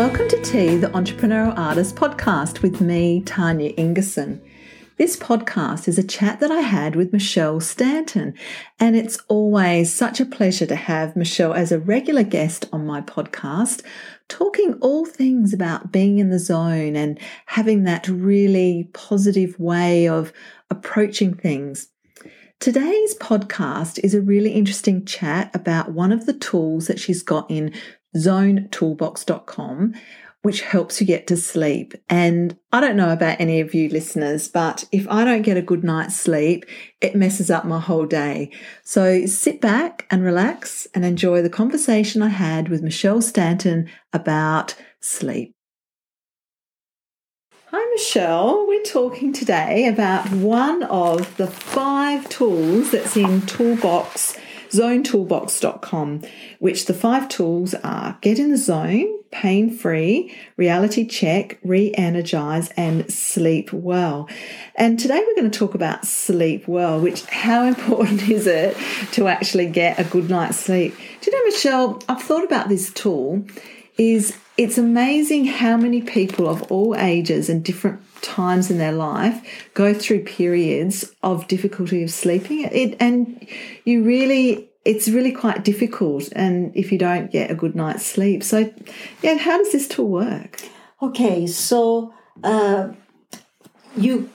Welcome to Tea, the Entrepreneurial Artist podcast with me, Tanya Ingerson. This podcast is a chat that I had with Michelle Stanton, and it's always such a pleasure to have Michelle as a regular guest on my podcast, talking all things about being in the zone and having that really positive way of approaching things. Today's podcast is a really interesting chat about one of the tools that she's got in zonetoolbox.com, which helps you get to sleep. And I don't know about any of you listeners, but if I don't get a good night's sleep, it messes up my whole day. So sit back and relax and enjoy the conversation I had with Michelle Stanton about sleep. Hi, Michelle. We're talking today about one of the five tools that's in Toolbox, zonetoolbox.com, which the five tools are Get in the Zone, Pain Free, Reality Check, Re Energize, and Sleep Well. And today we're going to talk about sleep well, which how important is it to actually get a good night's sleep? Do you know, Michelle, I've thought about this tool is it's amazing how many people of all ages and different times in their life go through periods of difficulty of sleeping. It and you really it's really quite difficult and if you don't get a good night's sleep. So yeah how does this tool work? Okay so uh, you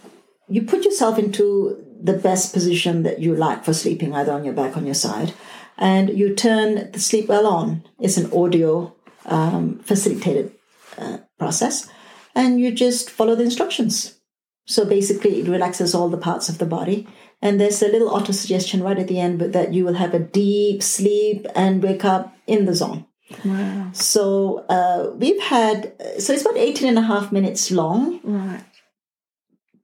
you put yourself into the best position that you like for sleeping either on your back or on your side and you turn the sleep well on. It's an audio um, facilitated uh, process, and you just follow the instructions. So basically, it relaxes all the parts of the body. And there's a little auto suggestion right at the end, but that you will have a deep sleep and wake up in the zone. wow So uh, we've had, so it's about 18 and a half minutes long, right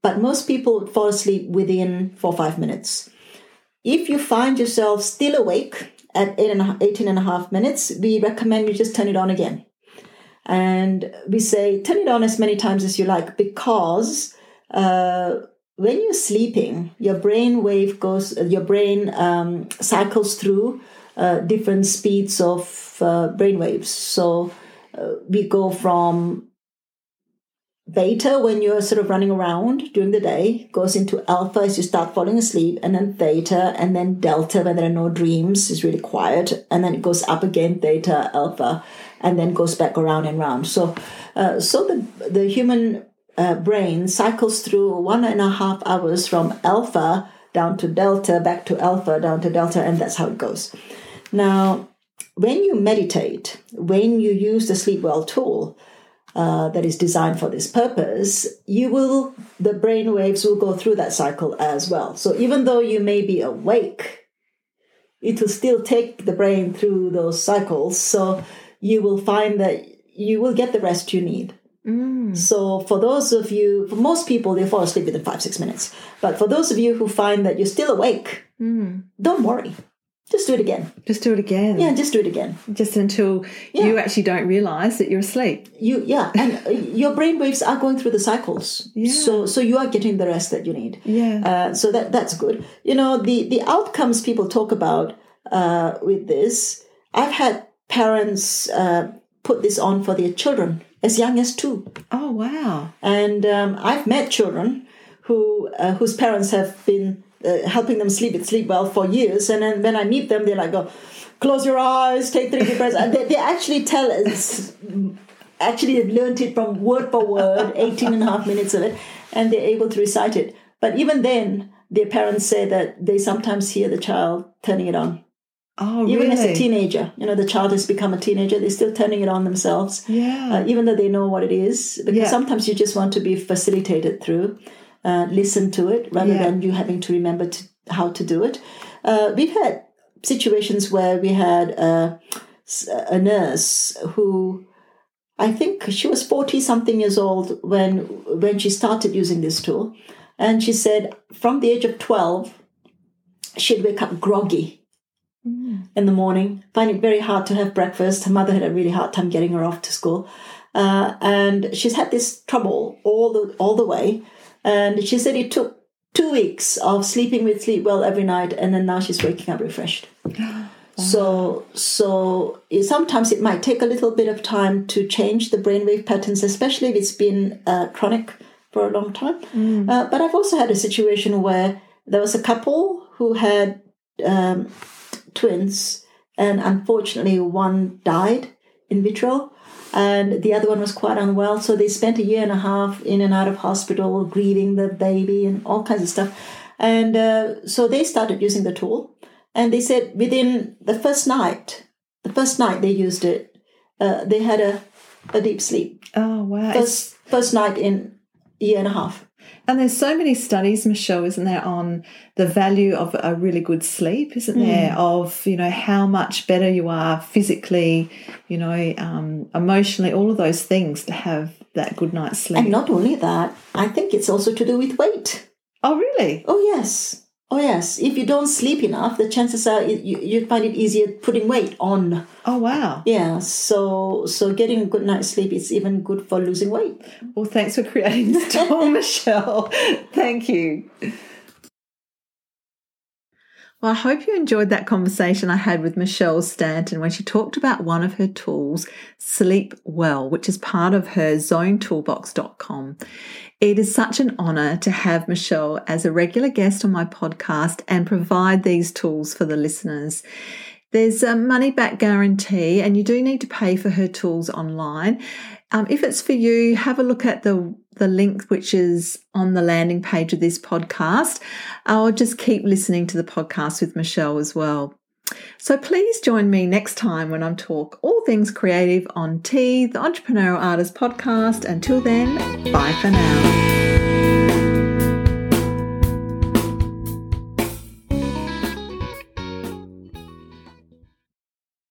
but most people fall asleep within four or five minutes. If you find yourself still awake at eight and a, 18 and a half minutes, we recommend you just turn it on again. And we say turn it on as many times as you like because uh, when you're sleeping, your brain wave goes, your brain um, cycles through uh, different speeds of uh, brain waves. So uh, we go from beta when you're sort of running around during the day goes into alpha as you start falling asleep and then theta and then delta when there are no dreams is really quiet and then it goes up again theta alpha and then goes back around and round. So uh, so the the human uh, brain cycles through one and a half hours from alpha down to delta back to alpha down to delta and that's how it goes. Now when you meditate when you use the sleep well tool uh, that is designed for this purpose, you will, the brain waves will go through that cycle as well. So even though you may be awake, it will still take the brain through those cycles. So you will find that you will get the rest you need. mm. So for those of you, for most people, they fall asleep within five, six minutes. But for those of you who find that you're still awake, Mm. don't worry. Just do it again. just do it again Yeah, just do it again. just until Yeah. you actually don't realize that you're asleep You yeah, and uh, your brain waves are going through the cycles. Yeah. So so you are getting the rest that you need. yeah Uh, so that that's good. You know the the outcomes people talk about uh, with this. I've had parents uh, put this on for their children as young as two, oh wow and um, I've met children who uh, whose parents have been uh, helping them sleep it sleep well for years, and then when I meet them, they're like, "Oh, close your eyes, take three deep breaths." And they, they actually tell us. Actually, they've learned it from word for word, 18 and a half minutes of it, and they're able to recite it. But even then, their parents say that they sometimes hear the child turning it on. oh Even really as a teenager, you know, the child has become a teenager, they're still turning it on themselves yeah uh, even though they know what it is. Because Yeah. sometimes you just want to be facilitated through, uh, listen to it rather Yeah. than you having to remember to, how to do it. Uh, we've had situations where we had a, s- a nurse who. I think she was 40 something years old when when she started using this tool. And she said from the age of 12, she'd wake up groggy Mm. in the morning, find it very hard to have breakfast. Her mother had a really hard time getting her off to school. Uh, and she's had this trouble all the all the way. And she said it took two weeks of sleeping with sleep well every night, and then now she's waking up refreshed. So, so sometimes it might take a little bit of time to change the brainwave patterns, especially if it's been uh, chronic for a long time. Uh, but I've also had a situation where there was a couple who had um, twins, and unfortunately, one died in vitro, and the other one was quite unwell. So they spent a year and a half in and out of hospital, grieving the baby and all kinds of stuff. And uh, so they started using the tool, and they said within the first night, the first night they used it, uh, they had a, a deep sleep. Oh, wow. First, first night in a year and a half. And there's so many studies, Michelle, isn't there, on the value of a really good sleep, isn't there? Of, you know, how much better you are physically, you know, um, emotionally, all of those things to have that good night's sleep. And not only that, I think it's also to do with weight. oh, really? Oh, yes. Oh, yes. If you don't sleep enough, the chances are you, you find it easier putting weight on. Oh, wow. Yeah. So, so getting a good night's sleep is even good for losing weight. Well, thanks for creating this tool, Michelle. Thank you. Well, I hope you enjoyed that conversation I had with Michelle Stanton when she talked about one of her tools, Sleep Well, which is part of her zonetoolbox.com. It is such an honor to have Michelle as a regular guest on my podcast and provide these tools for the listeners. There's a money back guarantee, and you do need to pay for her tools online. Um, if it's for you, have a look at the the link which is on the landing page of this podcast, or just keep listening to the podcast with Michelle as well. So please join me next time when I'm talk all things creative on Tea, the Entrepreneurial Artist Podcast. Until then, bye for now.